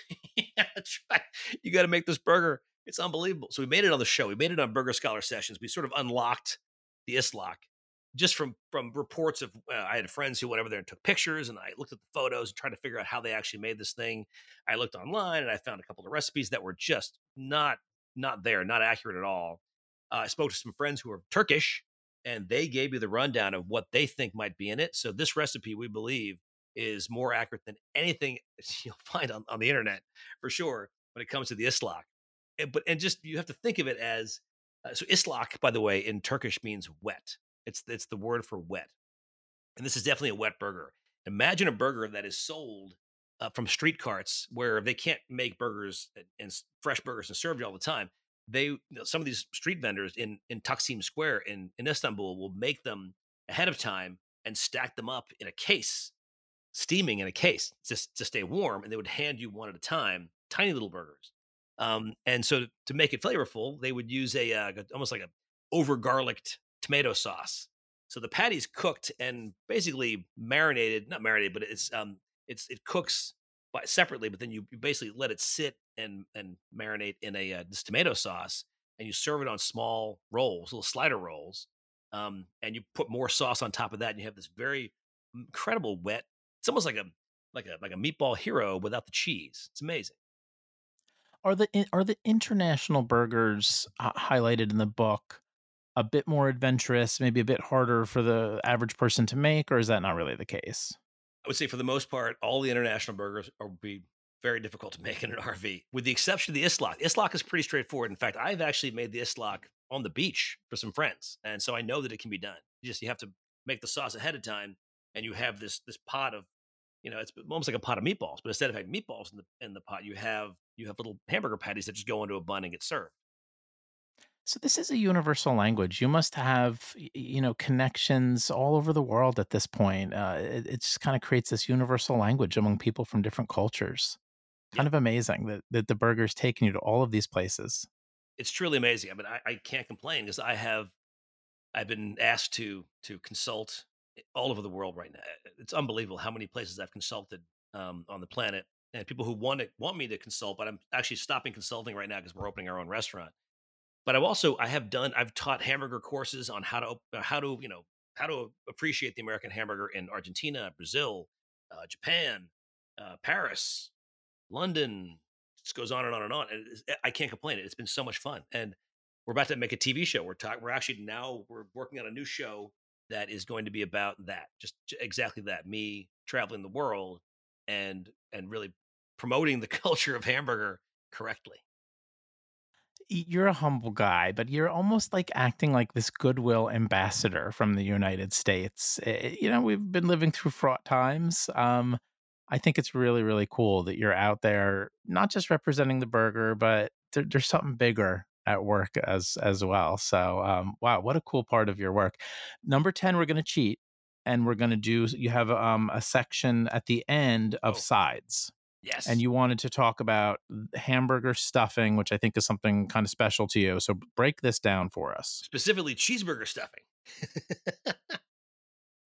You got to make this burger. It's unbelievable. So we made it on the show. We made it on Burger Scholar Sessions. We sort of unlocked the Islak just from from reports of uh, I had friends who went over there and took pictures, and I looked at the photos and tried to figure out how they actually made this thing. I looked online and I found a couple of recipes that were just not not there, not accurate at all. Uh, I spoke to some friends who are Turkish, and they gave me the rundown of what they think might be in it. So this recipe, we believe, is more accurate than anything you'll find on, on the internet for sure when it comes to the Islak. And, but and just you have to think of it as uh, so Islak, by the way, in Turkish means wet. It's it's the word for wet, and this is definitely a wet burger. Imagine a burger that is sold uh, from street carts where they can't make burgers and, and fresh burgers and served you all the time. They you know, some of these street vendors in in Taksim Square in in Istanbul will make them ahead of time and stack them up in a case, steaming in a case just to stay warm, and they would hand you one at a time, tiny little burgers. Um, and so to make it flavorful, they would use a uh, almost like a over garlicked tomato sauce. So the patty's cooked and basically marinated, not marinated, but it's um it's it cooks by separately, but then you, you basically let it sit and and marinate in a uh, this tomato sauce, and you serve it on small rolls, little slider rolls, um, and you put more sauce on top of that, and you have this very incredible wet. It's almost like a like a like a meatball hero without the cheese. It's amazing. Are the are the international burgers uh, highlighted in the book a bit more adventurous, maybe a bit harder for the average person to make, or is that not really the case? I would say for the most part, all the international burgers are be very difficult to make in an RV, with the exception of the Islak. Islak is pretty straightforward. In fact, I've actually made the Islak on the beach for some friends, and so I know that it can be done. You just you have to make the sauce ahead of time, and you have this this pot of, you know, it's almost like a pot of meatballs, but instead of having meatballs in the in the pot, you have you have little hamburger patties that just go into a bun and get served. So this is a universal language. You must have, you know, connections all over the world at this point. Uh, it, it just kind of creates this universal language among people from different cultures. Kind Yeah. of amazing that, that the burger's taken you to all of these places. It's truly amazing. I mean, I, I can't complain because I have I've been asked to to consult all over the world right now. It's unbelievable how many places I've consulted um, on the planet, and people who want it want me to consult. But I'm actually stopping consulting right now because we're opening our own restaurant. But I've also I have done I've taught hamburger courses on how to uh, how to you know how to appreciate the American hamburger in Argentina, Brazil, uh, Japan, uh, Paris, London. Just goes on and on and on. And I can't complain. It's been so much fun, and we're about to make a TV show. We're talking. We're actually now we're working on a new show that is going to be about that. Just exactly that. Me traveling the world and and really promoting the culture of hamburger correctly. You're a humble guy, but you're almost like acting like this goodwill ambassador from the United States. Eh, You know, we've been living through fraught times. Um, I think it's really, really cool that you're out there, not just representing the burger, but there, there's something bigger at work as as well. So, um, wow, what a cool part of your work. Number ten, we're gonna cheat, and we're gonna do. You have um, a section at the end of Oh. sides Yes. and you wanted to talk about hamburger stuffing, which I think is something kind of special to you. So break this down for us. specifically cheeseburger stuffing.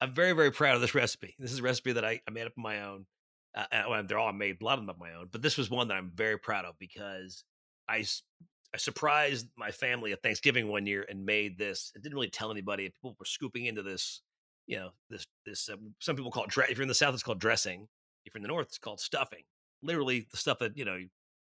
I'm very, very proud of this recipe. This is a recipe that I, I made up on my own. Uh, well, they're all made, a lot of them of my own, but this was one that I'm very proud of because I, I surprised my family at Thanksgiving one year and made this. I didn't really tell anybody. People were scooping into this, you know, this, this, uh, some people call it, if you're in the South, it's called dressing. If you're in the North, it's called stuffing. Literally the stuff that, you know,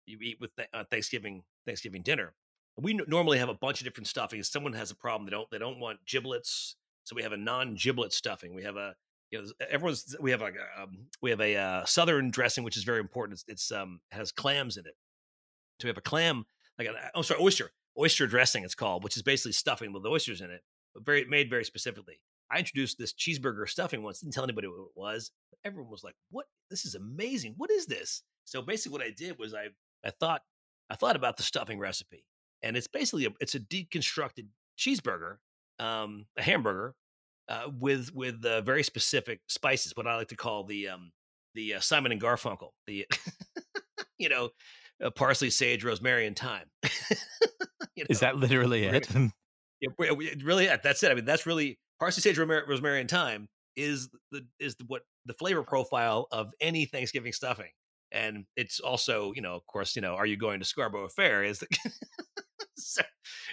you, eat with th- uh, Thanksgiving, Thanksgiving dinner. We normally have a bunch of different stuffings. Someone has a problem. They don't, they don't want giblets so we have a non-giblet stuffing. We have a you know everyone's we have a um, we have a uh, southern dressing which is very important. It's, it's um has clams in it. So we have a clam like an oh sorry oyster oyster dressing it's called, which is basically stuffing with oysters in it, but very made very specifically. I introduced this cheeseburger stuffing once, didn't tell anybody what it was. Everyone was like, "What? This is amazing! What is this?" So basically, what I did was I I thought I thought about the stuffing recipe, and it's basically a, it's a deconstructed cheeseburger um, a hamburger uh, with with uh, very specific spices, what I like to call the um, the uh, Simon and Garfunkel, the you know uh, parsley, sage, rosemary, and thyme. you know? Is that literally it? yeah, really, that's it. I mean, that's really parsley, sage, rosemary, and thyme is the is the, what the flavor profile of any Thanksgiving stuffing. And it's also, you know, of course, you know, are you going to Scarborough Fair? Is the so,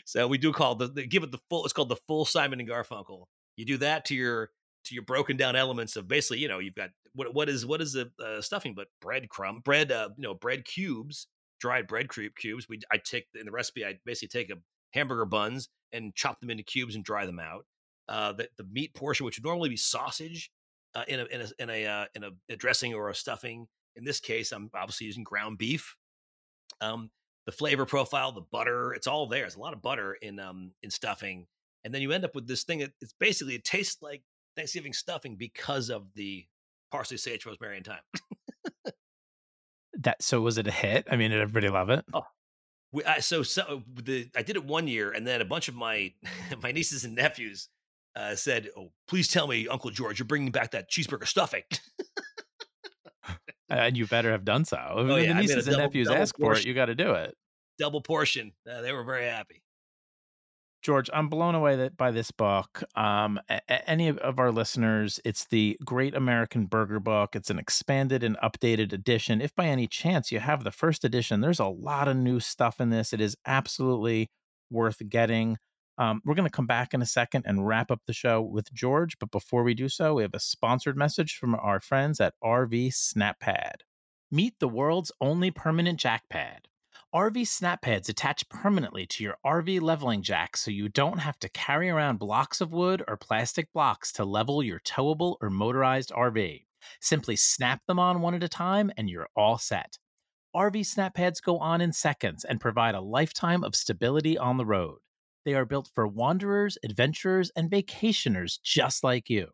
so, we do call the, the, give it the full. It's called the full Simon and Garfunkel. You do that to your to your broken down elements of basically, you know, you've got what what is what is the uh, stuffing but bread crumb, bread, uh, you know, bread cubes, dried bread cube cubes. We I take in the recipe. I basically take a hamburger buns and chop them into cubes and dry them out. Uh, the, the meat portion, which would normally be sausage, uh, in a in a in a, uh, in a, dressing or a stuffing. In this case, I'm obviously using ground beef. Um, the flavor profile, the butter, it's all there. There's a lot of butter in um in stuffing, and then you end up with this thing. It's basically it tastes like Thanksgiving stuffing because of the parsley, sage, rosemary, and thyme. that so was it a hit? I mean, did everybody love it? Oh, we, I, so so the I did it one year, and then a bunch of my my nieces and nephews uh, said, "Oh, please tell me, Uncle George, you're bringing back that cheeseburger stuffing." and you better have done so. If oh, yeah. the nieces and nephews ask portion, for it, you got to do it. Double portion. Uh, they were very happy. George, I'm blown away that by this book. Um, a- any of our listeners, it's the Great American Burger Book. It's an expanded and updated edition. If by any chance you have the first edition, there's a lot of new stuff in this. It is absolutely worth getting. Um, we're going to come back in a second and wrap up the show with George. But before we do so, we have a sponsored message from our friends at RV SnapPad. Meet the world's only permanent jack pad. RV snap pads attach permanently to your RV leveling jack so you don't have to carry around blocks of wood or plastic blocks to level your towable or motorized RV. Simply snap them on one at a time and you're all set. RV snap pads go on in seconds and provide a lifetime of stability on the road. They are built for wanderers, adventurers, and vacationers just like you.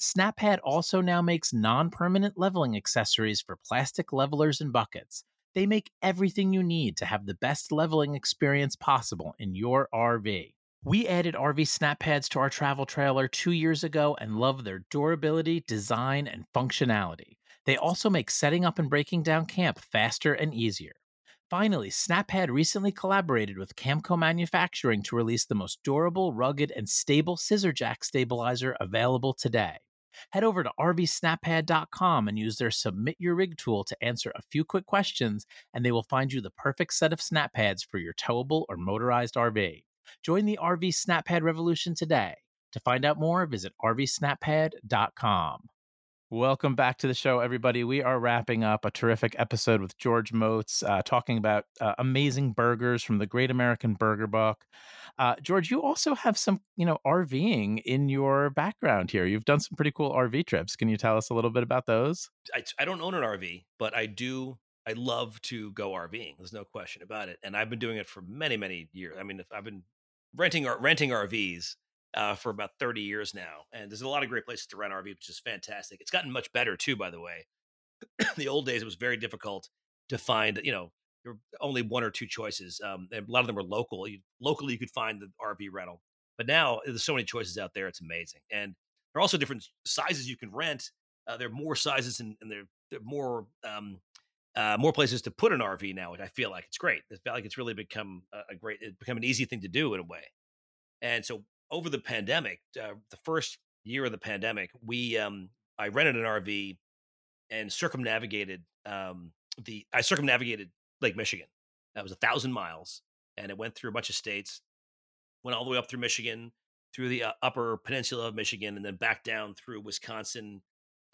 SnapPad also now makes non permanent leveling accessories for plastic levelers and buckets. They make everything you need to have the best leveling experience possible in your RV. We added RV snap pads to our travel trailer two years ago and love their durability, design, and functionality. They also make setting up and breaking down camp faster and easier. Finally, SnapPad recently collaborated with Camco Manufacturing to release the most durable, rugged, and stable scissor jack stabilizer available today. Head over to rvsnappad.com and use their Submit Your Rig tool to answer a few quick questions, and they will find you the perfect set of snap pads for your towable or motorized RV. Join the RV SnapPad revolution today. To find out more, visit rvsnappad.com. Welcome back to the show, everybody. We are wrapping up a terrific episode with George Motz, uh, talking about uh, amazing burgers from the Great American Burger Book. Uh, George, you also have some, you know, RVing in your background here. You've done some pretty cool RV trips. Can you tell us a little bit about those? I, I don't own an RV, but I do. I love to go RVing. There's no question about it, and I've been doing it for many, many years. I mean, I've been renting renting RVs uh, for about 30 years now. And there's a lot of great places to rent RV, which is fantastic. It's gotten much better too, by the way. the old days, it was very difficult to find, you know, there were only one or two choices. Um, and a lot of them were local. You, locally, you could find the RV rental. But now there's so many choices out there. It's amazing. And there are also different sizes you can rent. Uh, there are more sizes and, and there, there, are more um, uh, more places to put an RV now, which I feel like it's great. I feel like it's really become a, a great, it's become an easy thing to do in a way. And so over the pandemic, uh, the first year of the pandemic, we um, I rented an RV and circumnavigated um, the I circumnavigated Lake Michigan. That was a thousand miles, and it went through a bunch of states. Went all the way up through Michigan, through the uh, upper peninsula of Michigan, and then back down through Wisconsin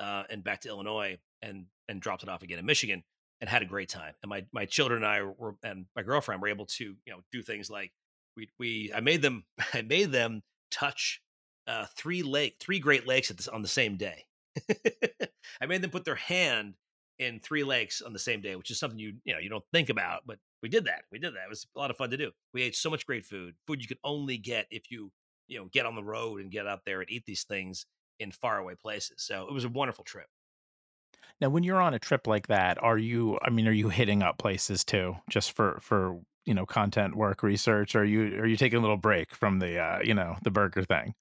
uh, and back to Illinois, and and dropped it off again in Michigan, and had a great time. And my my children and I were and my girlfriend were able to you know do things like we we I made them I made them touch uh, three lake three Great Lakes at this, on the same day. I made them put their hand in three lakes on the same day, which is something you you know you don't think about, but we did that. We did that. It was a lot of fun to do. We ate so much great food, food you could only get if you you know get on the road and get out there and eat these things in faraway places. So it was a wonderful trip. Now, when you're on a trip like that, are you? I mean, are you hitting up places too, just for for you know content work, research? Or are you are you taking a little break from the uh, you know the burger thing?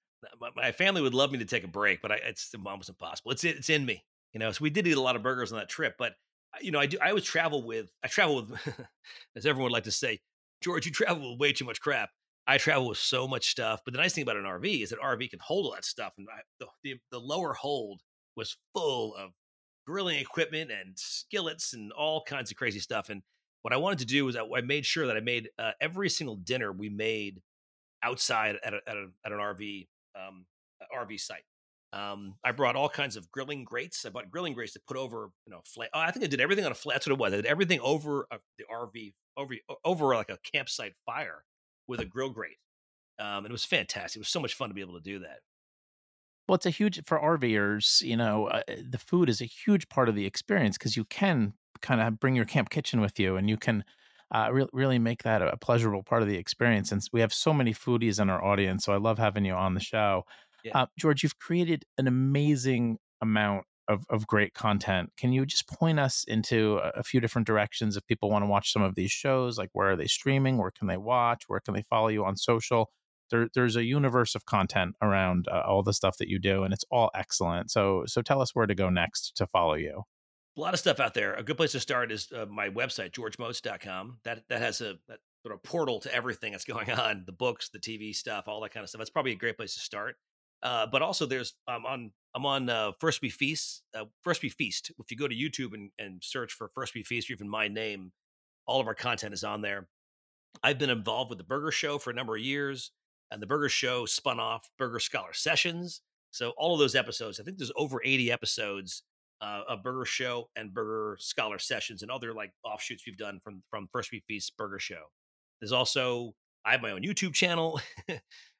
My family would love me to take a break, but I, it's almost impossible. It's it's in me, you know. So we did eat a lot of burgers on that trip, but uh, you know, I do. I always travel with. I travel with, as everyone would like to say, George. You travel with way too much crap. I travel with so much stuff. But the nice thing about an RV is that RV can hold all that stuff, and I, the, the the lower hold was full of grilling equipment and skillets and all kinds of crazy stuff. And what I wanted to do was I made sure that I made uh, every single dinner we made outside at, a, at, a, at an RV um, RV site. Um, I brought all kinds of grilling grates. I bought grilling grates to put over, you know, flat. Oh, I think I did everything on a flat. That's what it was. I did everything over a, the RV, over over like a campsite fire with a grill grate. Um, and it was fantastic. It was so much fun to be able to do that. Well, it's a huge for RVers. You know, uh, the food is a huge part of the experience because you can kind of bring your camp kitchen with you, and you can uh, re- really make that a pleasurable part of the experience. And we have so many foodies in our audience, so I love having you on the show. Yeah. Uh, George, you've created an amazing amount of, of great content. Can you just point us into a, a few different directions if people want to watch some of these shows? Like, where are they streaming? Where can they watch? Where can they follow you on social? There, there's a universe of content around uh, all the stuff that you do, and it's all excellent. So, so tell us where to go next to follow you. A lot of stuff out there. A good place to start is uh, my website, georgemotz.com. That that has a that sort of portal to everything that's going on, the books, the TV stuff, all that kind of stuff. That's probably a great place to start. Uh, but also, there's I'm on I'm on uh, First We Feast. Uh, First We Feast. If you go to YouTube and, and search for First We Feast, or even my name, all of our content is on there. I've been involved with the Burger Show for a number of years and the Burger Show spun off Burger Scholar Sessions. So all of those episodes, I think there's over 80 episodes uh, of Burger Show and Burger Scholar Sessions and other like offshoots we've done from from First We Feast Burger Show. There's also I have my own YouTube channel,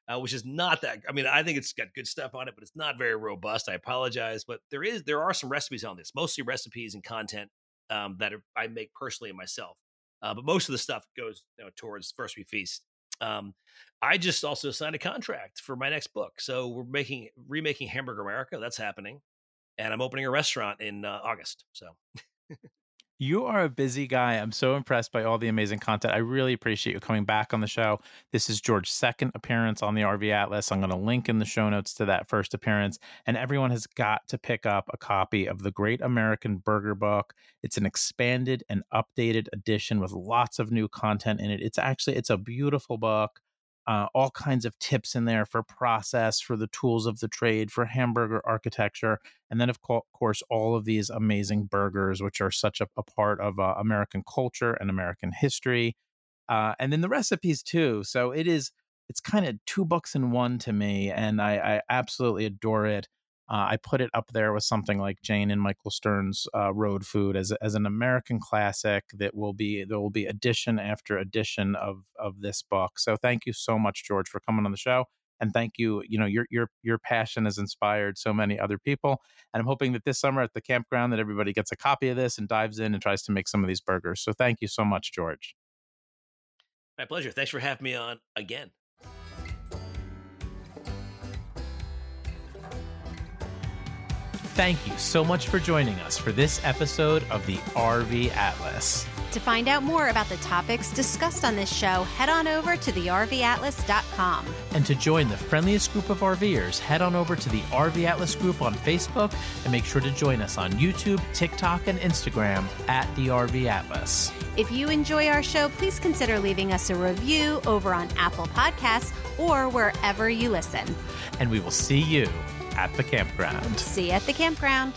uh, which is not that. I mean, I think it's got good stuff on it, but it's not very robust. I apologize, but there is there are some recipes on this, mostly recipes and content um, that I make personally myself. Uh, but most of the stuff goes you know, towards First We Feast. Um, I just also signed a contract for my next book, so we're making remaking Hamburger America. That's happening, and I'm opening a restaurant in uh, August. So. You are a busy guy. I'm so impressed by all the amazing content. I really appreciate you coming back on the show. This is George's second appearance on the RV Atlas. I'm going to link in the show notes to that first appearance. And everyone has got to pick up a copy of the Great American Burger Book. It's an expanded and updated edition with lots of new content in it. It's actually it's a beautiful book uh, all kinds of tips in there for process, for the tools of the trade, for hamburger architecture, and then of co- course all of these amazing burgers, which are such a, a part of uh, American culture and American history, uh, and then the recipes too. So it is it's kind of two books in one to me, and I, I absolutely adore it. Uh, I put it up there with something like Jane and Michael Stern's uh, Road Food as as an American classic that will be there will be edition after edition of of this book. So thank you so much, George, for coming on the show, and thank you. You know your your your passion has inspired so many other people, and I'm hoping that this summer at the campground that everybody gets a copy of this and dives in and tries to make some of these burgers. So thank you so much, George. My pleasure. Thanks for having me on again. Thank you so much for joining us for this episode of the RV Atlas. To find out more about the topics discussed on this show, head on over to thervatlas.com. And to join the friendliest group of RVers, head on over to the RV Atlas group on Facebook and make sure to join us on YouTube, TikTok, and Instagram at the RV Atlas. If you enjoy our show, please consider leaving us a review over on Apple Podcasts or wherever you listen. And we will see you at the campground. See you at the campground.